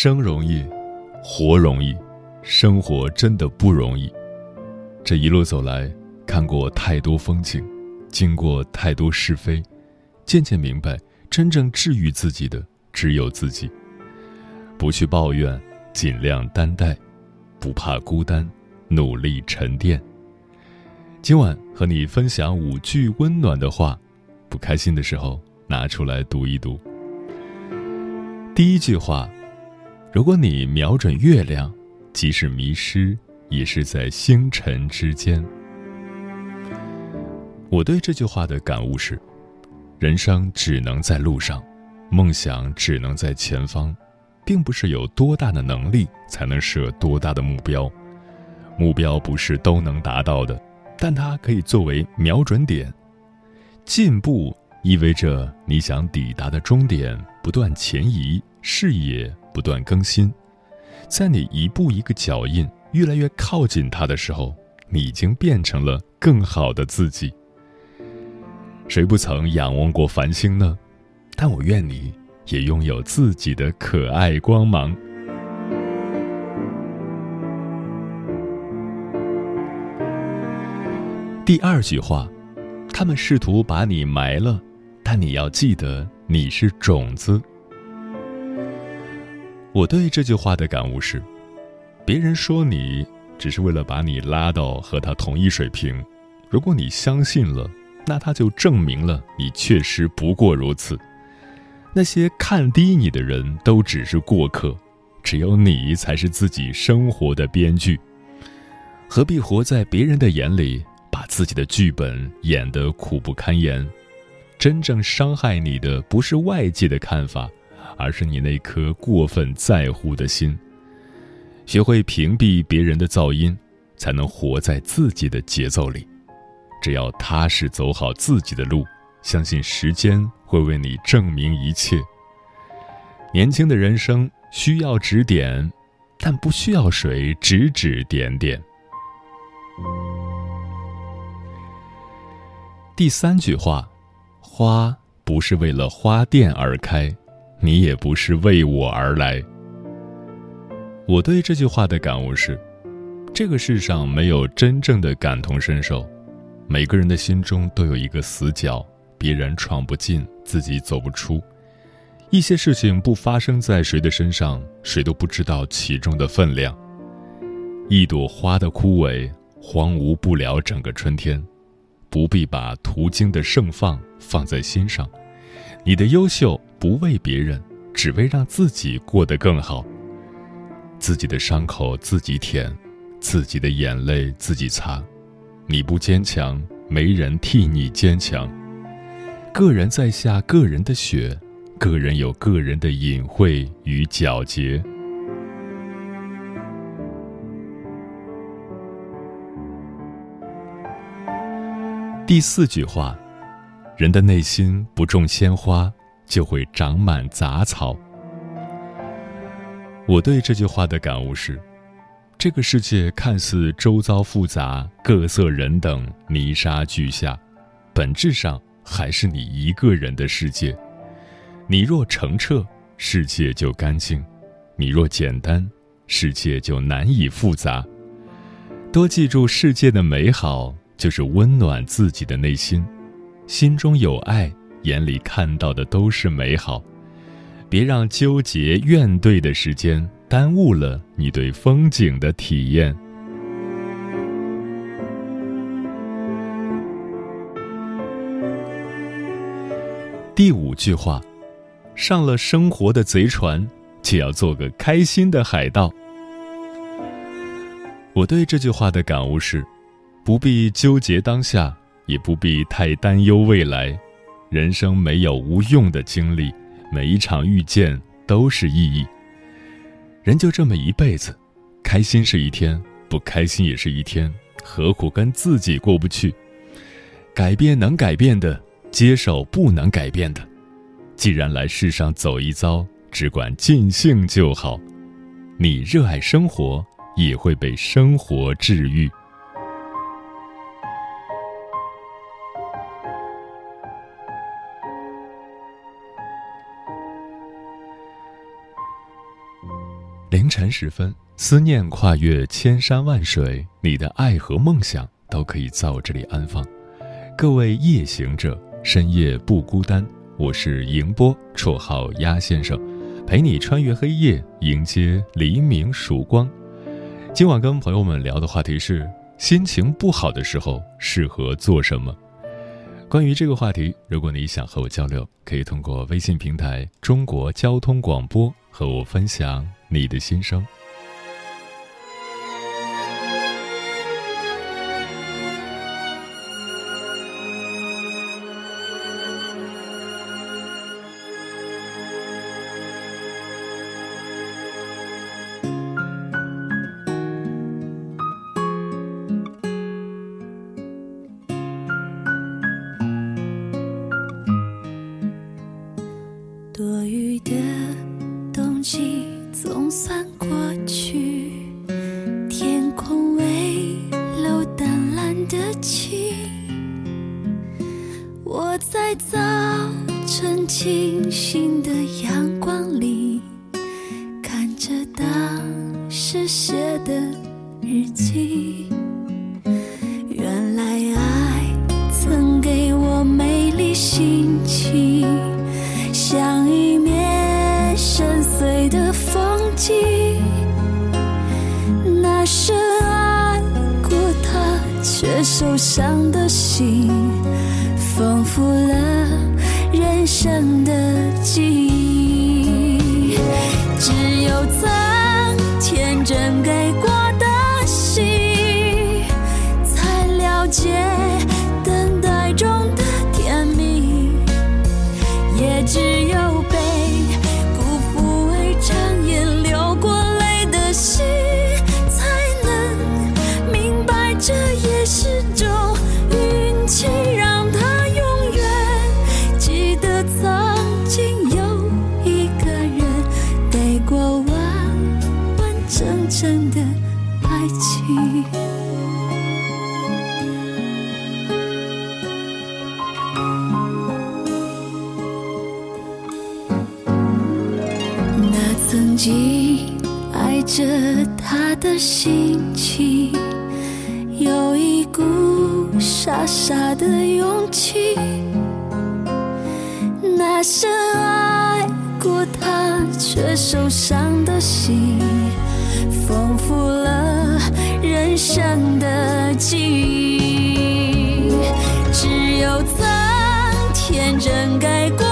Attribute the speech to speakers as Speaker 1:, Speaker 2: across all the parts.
Speaker 1: 生容易，活容易，生活真的不容易。这一路走来，看过太多风景，经过太多是非，渐渐明白，真正治愈自己的只有自己。不去抱怨，尽量担待，不怕孤单，努力沉淀。今晚和你分享五句温暖的话，不开心的时候拿出来读一读。第一句话。如果你瞄准月亮，即使迷失，也是在星辰之间。我对这句话的感悟是：人生只能在路上，梦想只能在前方，并不是有多大的能力才能设多大的目标。目标不是都能达到的，但它可以作为瞄准点。进步意味着你想抵达的终点不断前移，视野。不断更新，在你一步一个脚印越来越靠近它的时候，你已经变成了更好的自己。谁不曾仰望过繁星呢？但我愿你也拥有自己的可爱光芒。第二句话，他们试图把你埋了，但你要记得，你是种子。我对这句话的感悟是：别人说你只是为了把你拉到和他同一水平，如果你相信了，那他就证明了你确实不过如此。那些看低你的人都只是过客，只有你才是自己生活的编剧。何必活在别人的眼里，把自己的剧本演得苦不堪言？真正伤害你的不是外界的看法。而是你那颗过分在乎的心。学会屏蔽别人的噪音，才能活在自己的节奏里。只要踏实走好自己的路，相信时间会为你证明一切。年轻的人生需要指点，但不需要谁指指点点。第三句话：花不是为了花店而开。你也不是为我而来。我对这句话的感悟是：这个世上没有真正的感同身受，每个人的心中都有一个死角，别人闯不进，自己走不出。一些事情不发生在谁的身上，谁都不知道其中的分量。一朵花的枯萎，荒芜不了整个春天，不必把途经的盛放放在心上。你的优秀不为别人，只为让自己过得更好。自己的伤口自己舔，自己的眼泪自己擦。你不坚强，没人替你坚强。个人在下个人的雪，个人有个人的隐晦与皎洁。第四句话。人的内心不种鲜花，就会长满杂草。我对这句话的感悟是：这个世界看似周遭复杂、各色人等、泥沙俱下，本质上还是你一个人的世界。你若澄澈，世界就干净；你若简单，世界就难以复杂。多记住世界的美好，就是温暖自己的内心。心中有爱，眼里看到的都是美好。别让纠结怨怼的时间耽误了你对风景的体验。第五句话，上了生活的贼船，就要做个开心的海盗。我对这句话的感悟是：不必纠结当下。也不必太担忧未来，人生没有无用的经历，每一场遇见都是意义。人就这么一辈子，开心是一天，不开心也是一天，何苦跟自己过不去？改变能改变的，接受不能改变的。既然来世上走一遭，只管尽兴就好。你热爱生活，也会被生活治愈。晨时分，思念跨越千山万水，你的爱和梦想都可以在我这里安放。各位夜行者，深夜不孤单。我是迎波，绰号鸭先生，陪你穿越黑夜，迎接黎明曙光。今晚跟朋友们聊的话题是：心情不好的时候适合做什么？关于这个话题，如果你想和我交流，可以通过微信平台“中国交通广播”和我分享。你的心声。
Speaker 2: 爱着他的心情，有一股傻傻的勇气。那深爱过他却受伤的心，丰富了人生的记忆。只有曾天真给过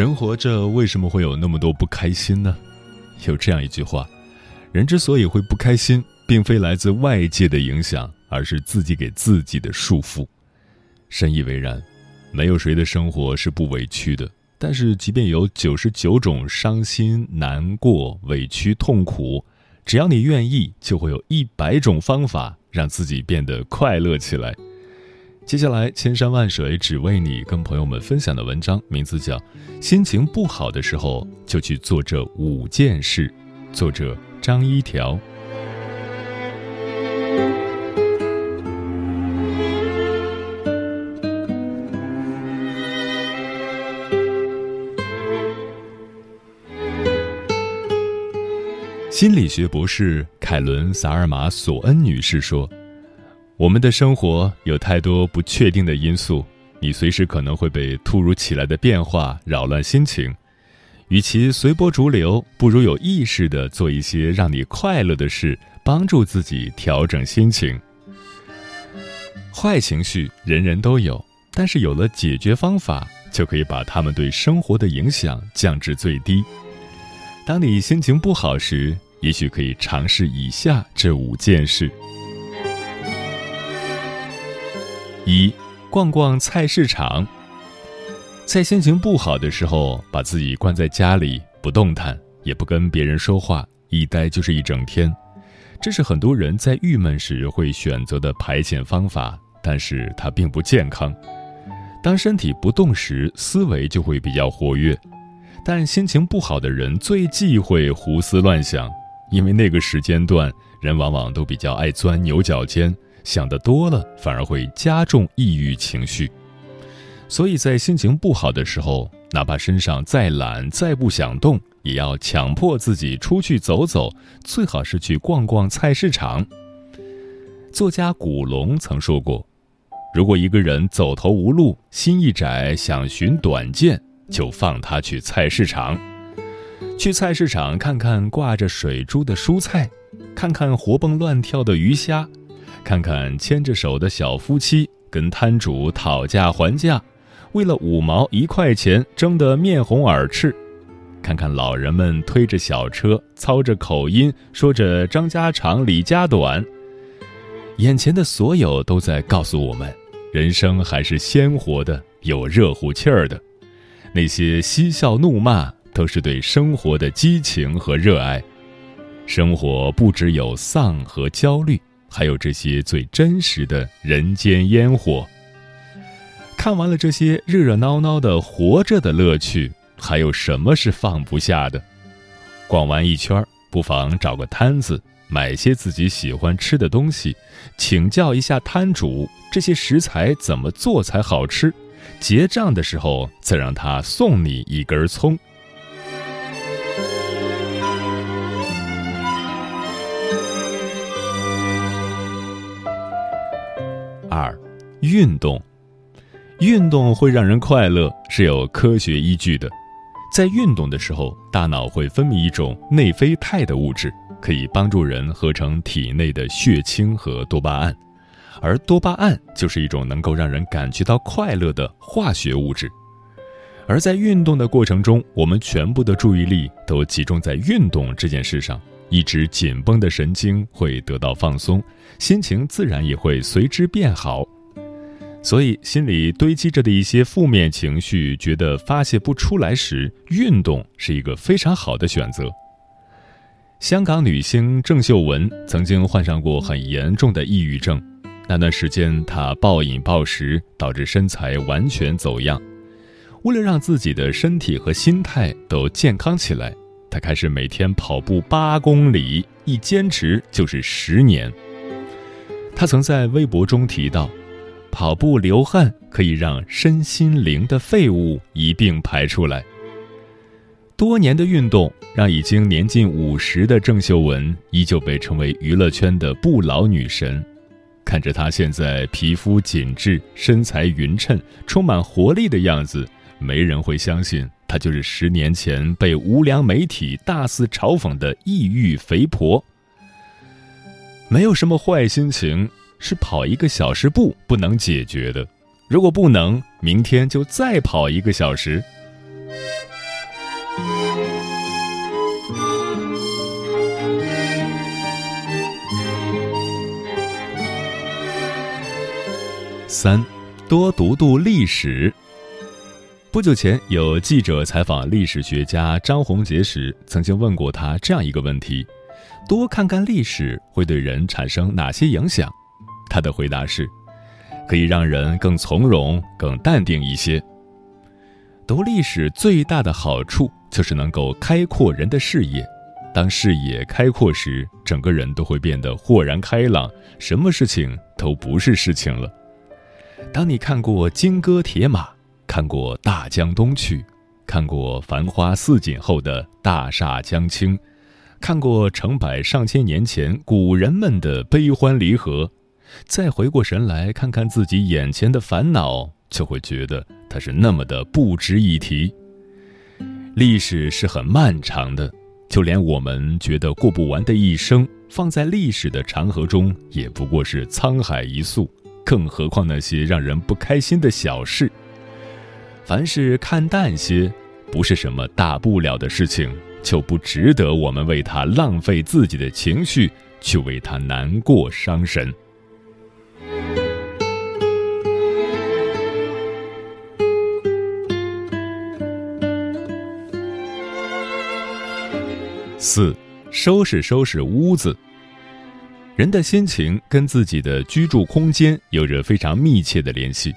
Speaker 1: 人活着为什么会有那么多不开心呢？有这样一句话：人之所以会不开心，并非来自外界的影响，而是自己给自己的束缚。深以为然，没有谁的生活是不委屈的。但是，即便有九十九种伤心、难过、委屈、痛苦，只要你愿意，就会有一百种方法让自己变得快乐起来。接下来，千山万水只为你，跟朋友们分享的文章名字叫《心情不好的时候就去做这五件事》，作者张一条。心理学博士凯伦·萨尔玛索恩女士说：“我们的生活有太多不确定的因素，你随时可能会被突如其来的变化扰乱心情。与其随波逐流，不如有意识地做一些让你快乐的事，帮助自己调整心情。坏情绪人人都有，但是有了解决方法，就可以把他们对生活的影响降至最低。当你心情不好时，也许可以尝试以下这五件事：一、逛逛菜市场。在心情不好的时候，把自己关在家里不动弹，也不跟别人说话，一待就是一整天。这是很多人在郁闷时会选择的排遣方法，但是它并不健康。当身体不动时，思维就会比较活跃，但心情不好的人最忌讳胡思乱想。因为那个时间段，人往往都比较爱钻牛角尖，想得多了反而会加重抑郁情绪。所以在心情不好的时候，哪怕身上再懒、再不想动，也要强迫自己出去走走，最好是去逛逛菜市场。作家古龙曾说过：“如果一个人走投无路、心一窄，想寻短见，就放他去菜市场。”去菜市场看看挂着水珠的蔬菜，看看活蹦乱跳的鱼虾，看看牵着手的小夫妻跟摊主讨价还价，为了五毛一块钱争得面红耳赤，看看老人们推着小车操着口音说着张家长李家短。眼前的所有都在告诉我们，人生还是鲜活的，有热乎气儿的。那些嬉笑怒骂。都是对生活的激情和热爱。生活不只有丧和焦虑，还有这些最真实的人间烟火。看完了这些热热闹闹的活着的乐趣，还有什么是放不下的？逛完一圈，不妨找个摊子，买些自己喜欢吃的东西，请教一下摊主这些食材怎么做才好吃。结账的时候，再让他送你一根葱。二，运动，运动会让人快乐是有科学依据的。在运动的时候，大脑会分泌一种内啡肽的物质，可以帮助人合成体内的血清和多巴胺，而多巴胺就是一种能够让人感觉到快乐的化学物质。而在运动的过程中，我们全部的注意力都集中在运动这件事上。一直紧绷的神经会得到放松，心情自然也会随之变好。所以，心里堆积着的一些负面情绪，觉得发泄不出来时，运动是一个非常好的选择。香港女星郑秀文曾经患上过很严重的抑郁症，那段时间她暴饮暴食，导致身材完全走样。为了让自己的身体和心态都健康起来。他开始每天跑步八公里，一坚持就是十年。他曾在微博中提到，跑步流汗可以让身心灵的废物一并排出来。多年的运动让已经年近五十的郑秀文依旧被称为娱乐圈的不老女神。看着她现在皮肤紧致、身材匀称、充满活力的样子，没人会相信。他就是十年前被无良媒体大肆嘲讽的抑郁肥婆。没有什么坏心情是跑一个小时步不能解决的。如果不能明天就再跑一个小时。三多读读历史。不久前，有记者采访历史学家张宏杰时，曾经问过他这样一个问题：多看看历史会对人产生哪些影响？他的回答是：可以让人更从容、更淡定一些。读历史最大的好处就是能够开阔人的视野。当视野开阔时，整个人都会变得豁然开朗，什么事情都不是事情了。当你看过金戈铁马。看过大江东去，看过繁花似锦后的大厦将倾，看过成百上千年前古人们的悲欢离合，再回过神来看看自己眼前的烦恼，就会觉得它是那么的不值一提。历史是很漫长的，就连我们觉得过不完的一生，放在历史的长河中，也不过是沧海一粟，更何况那些让人不开心的小事。凡事看淡些，不是什么大不了的事情，就不值得我们为他浪费自己的情绪，去为他难过伤神。四，收拾收拾屋子。人的心情跟自己的居住空间有着非常密切的联系。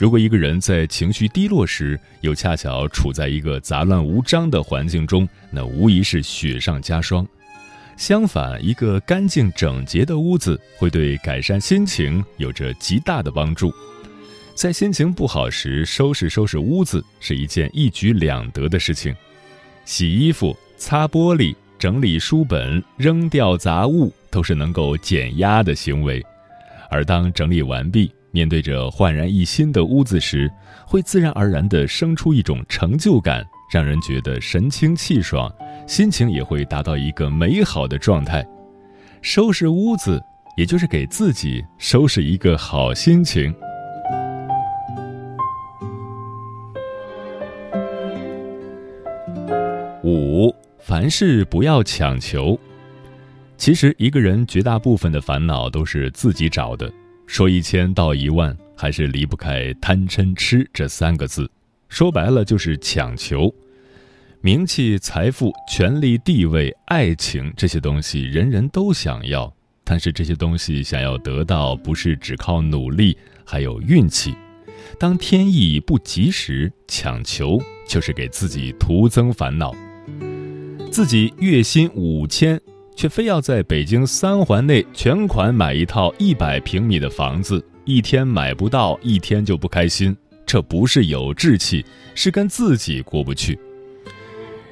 Speaker 1: 如果一个人在情绪低落时，又恰巧处在一个杂乱无章的环境中，那无疑是雪上加霜。相反，一个干净整洁的屋子会对改善心情有着极大的帮助。在心情不好时，收拾收拾屋子是一件一举两得的事情。洗衣服、擦玻璃、整理书本、扔掉杂物，都是能够减压的行为。而当整理完毕，面对着焕然一新的屋子时，会自然而然地生出一种成就感，让人觉得神清气爽，心情也会达到一个美好的状态。收拾屋子，也就是给自己收拾一个好心情。五，凡事不要强求。其实，一个人绝大部分的烦恼都是自己找的。说一千道一万，还是离不开贪嗔痴这三个字。说白了就是强求，名气、财富、权力、地位、爱情这些东西，人人都想要。但是这些东西想要得到，不是只靠努力，还有运气。当天意不及时，强求就是给自己徒增烦恼。自己月薪五千。却非要在北京三环内全款买一套一百平米的房子，一天买不到，一天就不开心。这不是有志气，是跟自己过不去。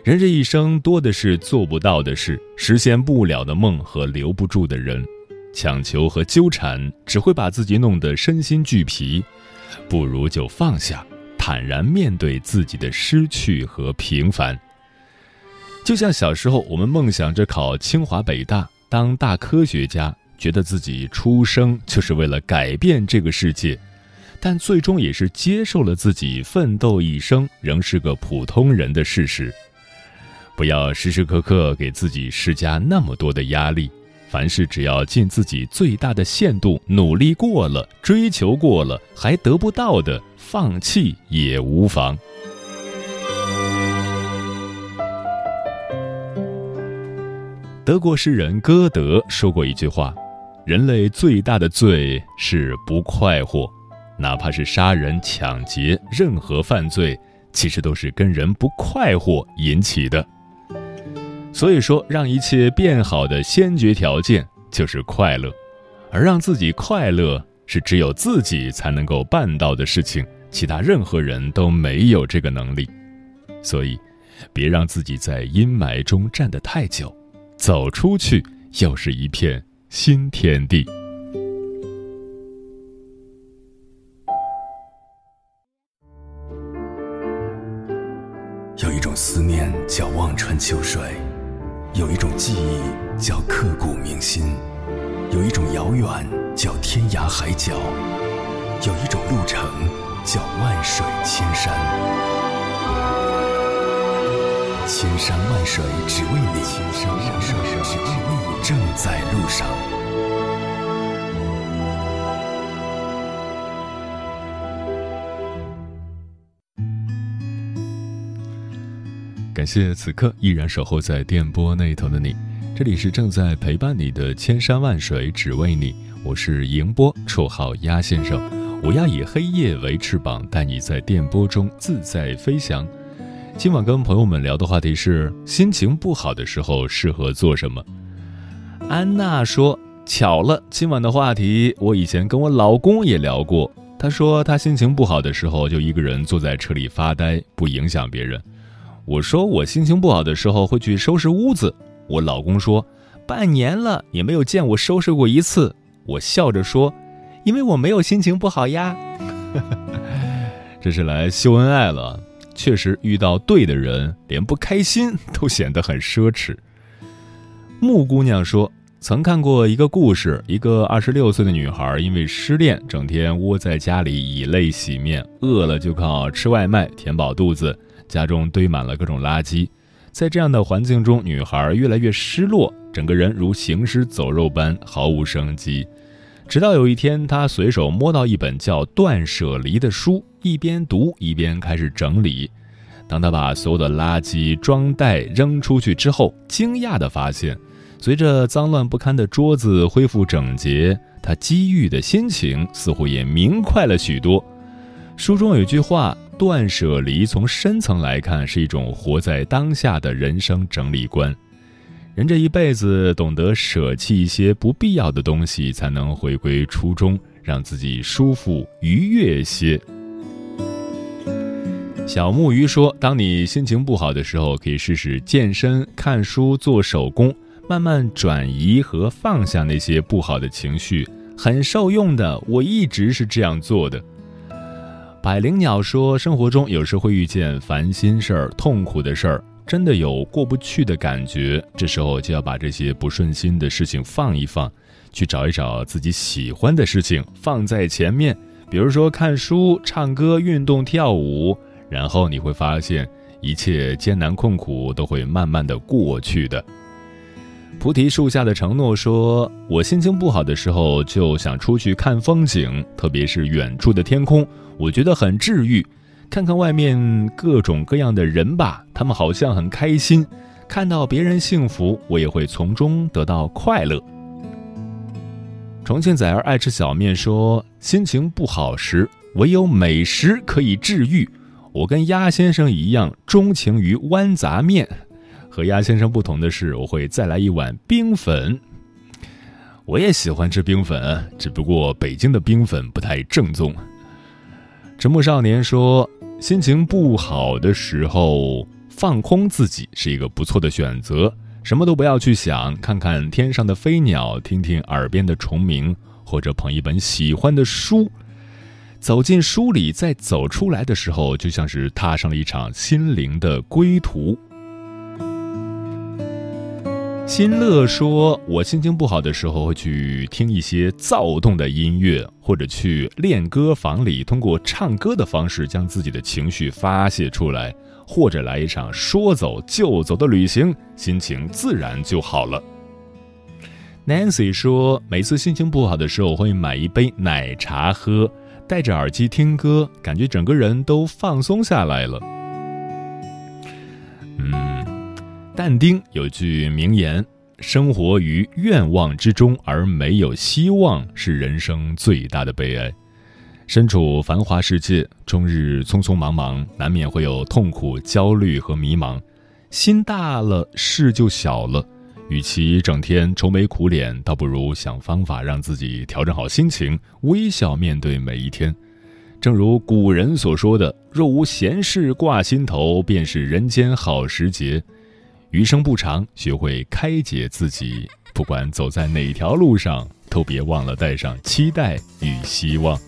Speaker 1: 人这一生多的是做不到的事，实现不了的梦和留不住的人，强求和纠缠只会把自己弄得身心俱疲。不如就放下，坦然面对自己的失去和平凡。就像小时候，我们梦想着考清华北大，当大科学家，觉得自己出生就是为了改变这个世界，但最终也是接受了自己奋斗一生仍是个普通人的事实。不要时时刻刻给自己施加那么多的压力，凡事只要尽自己最大的限度努力过了，追求过了，还得不到的，放弃也无妨。德国诗人歌德说过一句话：“人类最大的罪是不快活，哪怕是杀人、抢劫，任何犯罪，其实都是跟人不快活引起的。所以说，让一切变好的先决条件就是快乐，而让自己快乐是只有自己才能够办到的事情，其他任何人都没有这个能力。所以，别让自己在阴霾中站得太久。”走出去，又是一片新天地。
Speaker 3: 有一种思念叫望穿秋水，有一种记忆叫刻骨铭心，有一种遥远叫天涯海角，有一种路程叫万水千山。千山万水只为你，千山万水只为你，正在路上。
Speaker 1: 感谢此刻依然守候在电波那头的你，这里是正在陪伴你的千山万水只为你，我是迎波，绰号鸭先生，我要以黑夜为翅膀，带你在电波中自在飞翔。今晚跟朋友们聊的话题是：心情不好的时候适合做什么？安娜说：“巧了，今晚的话题我以前跟我老公也聊过。他说他心情不好的时候就一个人坐在车里发呆，不影响别人。我说我心情不好的时候会去收拾屋子。我老公说半年了也没有见我收拾过一次。我笑着说。”因为我没有心情不好呀，这是来秀恩爱了。确实遇到对的人，连不开心都显得很奢侈。木姑娘说，曾看过一个故事，一个二十六岁的女孩因为失恋，整天窝在家里以泪洗面，饿了就靠吃外卖填饱肚子，家中堆满了各种垃圾。在这样的环境中，女孩越来越失落，整个人如行尸走肉般毫无生机。直到有一天，他随手摸到一本叫《断舍离》的书，一边读一边开始整理。当他把所有的垃圾装袋扔出去之后，惊讶地发现，随着脏乱不堪的桌子恢复整洁，他积郁的心情似乎也明快了许多。书中有句话：“断舍离，从深层来看，是一种活在当下的人生整理观。”人这一辈子，懂得舍弃一些不必要的东西，才能回归初衷，让自己舒服愉悦些。小木鱼说：“当你心情不好的时候，可以试试健身、看书、做手工，慢慢转移和放下那些不好的情绪，很受用的。我一直是这样做的。”百灵鸟说：“生活中有时会遇见烦心事儿、痛苦的事儿。”真的有过不去的感觉，这时候就要把这些不顺心的事情放一放，去找一找自己喜欢的事情放在前面，比如说看书、唱歌、运动、跳舞，然后你会发现一切艰难困苦都会慢慢的过去的。菩提树下的承诺说：“我心情不好的时候就想出去看风景，特别是远处的天空，我觉得很治愈。”看看外面各种各样的人吧，他们好像很开心。看到别人幸福，我也会从中得到快乐。重庆崽儿爱吃小面说，心情不好时，唯有美食可以治愈。我跟鸭先生一样钟情于豌杂面，和鸭先生不同的是，我会再来一碗冰粉。我也喜欢吃冰粉，只不过北京的冰粉不太正宗。沉默少年说。心情不好的时候，放空自己是一个不错的选择。什么都不要去想，看看天上的飞鸟，听听耳边的虫鸣，或者捧一本喜欢的书，走进书里，再走出来的时候，就像是踏上了一场心灵的归途。新乐说：“我心情不好的时候会去听一些躁动的音乐，或者去练歌房里，通过唱歌的方式将自己的情绪发泄出来，或者来一场说走就走的旅行，心情自然就好了。” Nancy 说：“每次心情不好的时候，会买一杯奶茶喝，戴着耳机听歌，感觉整个人都放松下来了。”但丁有句名言：“生活于愿望之中而没有希望，是人生最大的悲哀。”身处繁华世界，终日匆匆忙忙，难免会有痛苦、焦虑和迷茫。心大了，事就小了。与其整天愁眉苦脸，倒不如想方法让自己调整好心情，微笑面对每一天。正如古人所说的：“若无闲事挂心头，便是人间好时节。”余生不长，学会开解自己。不管走在哪条路上，都别忘了带上期待与希望。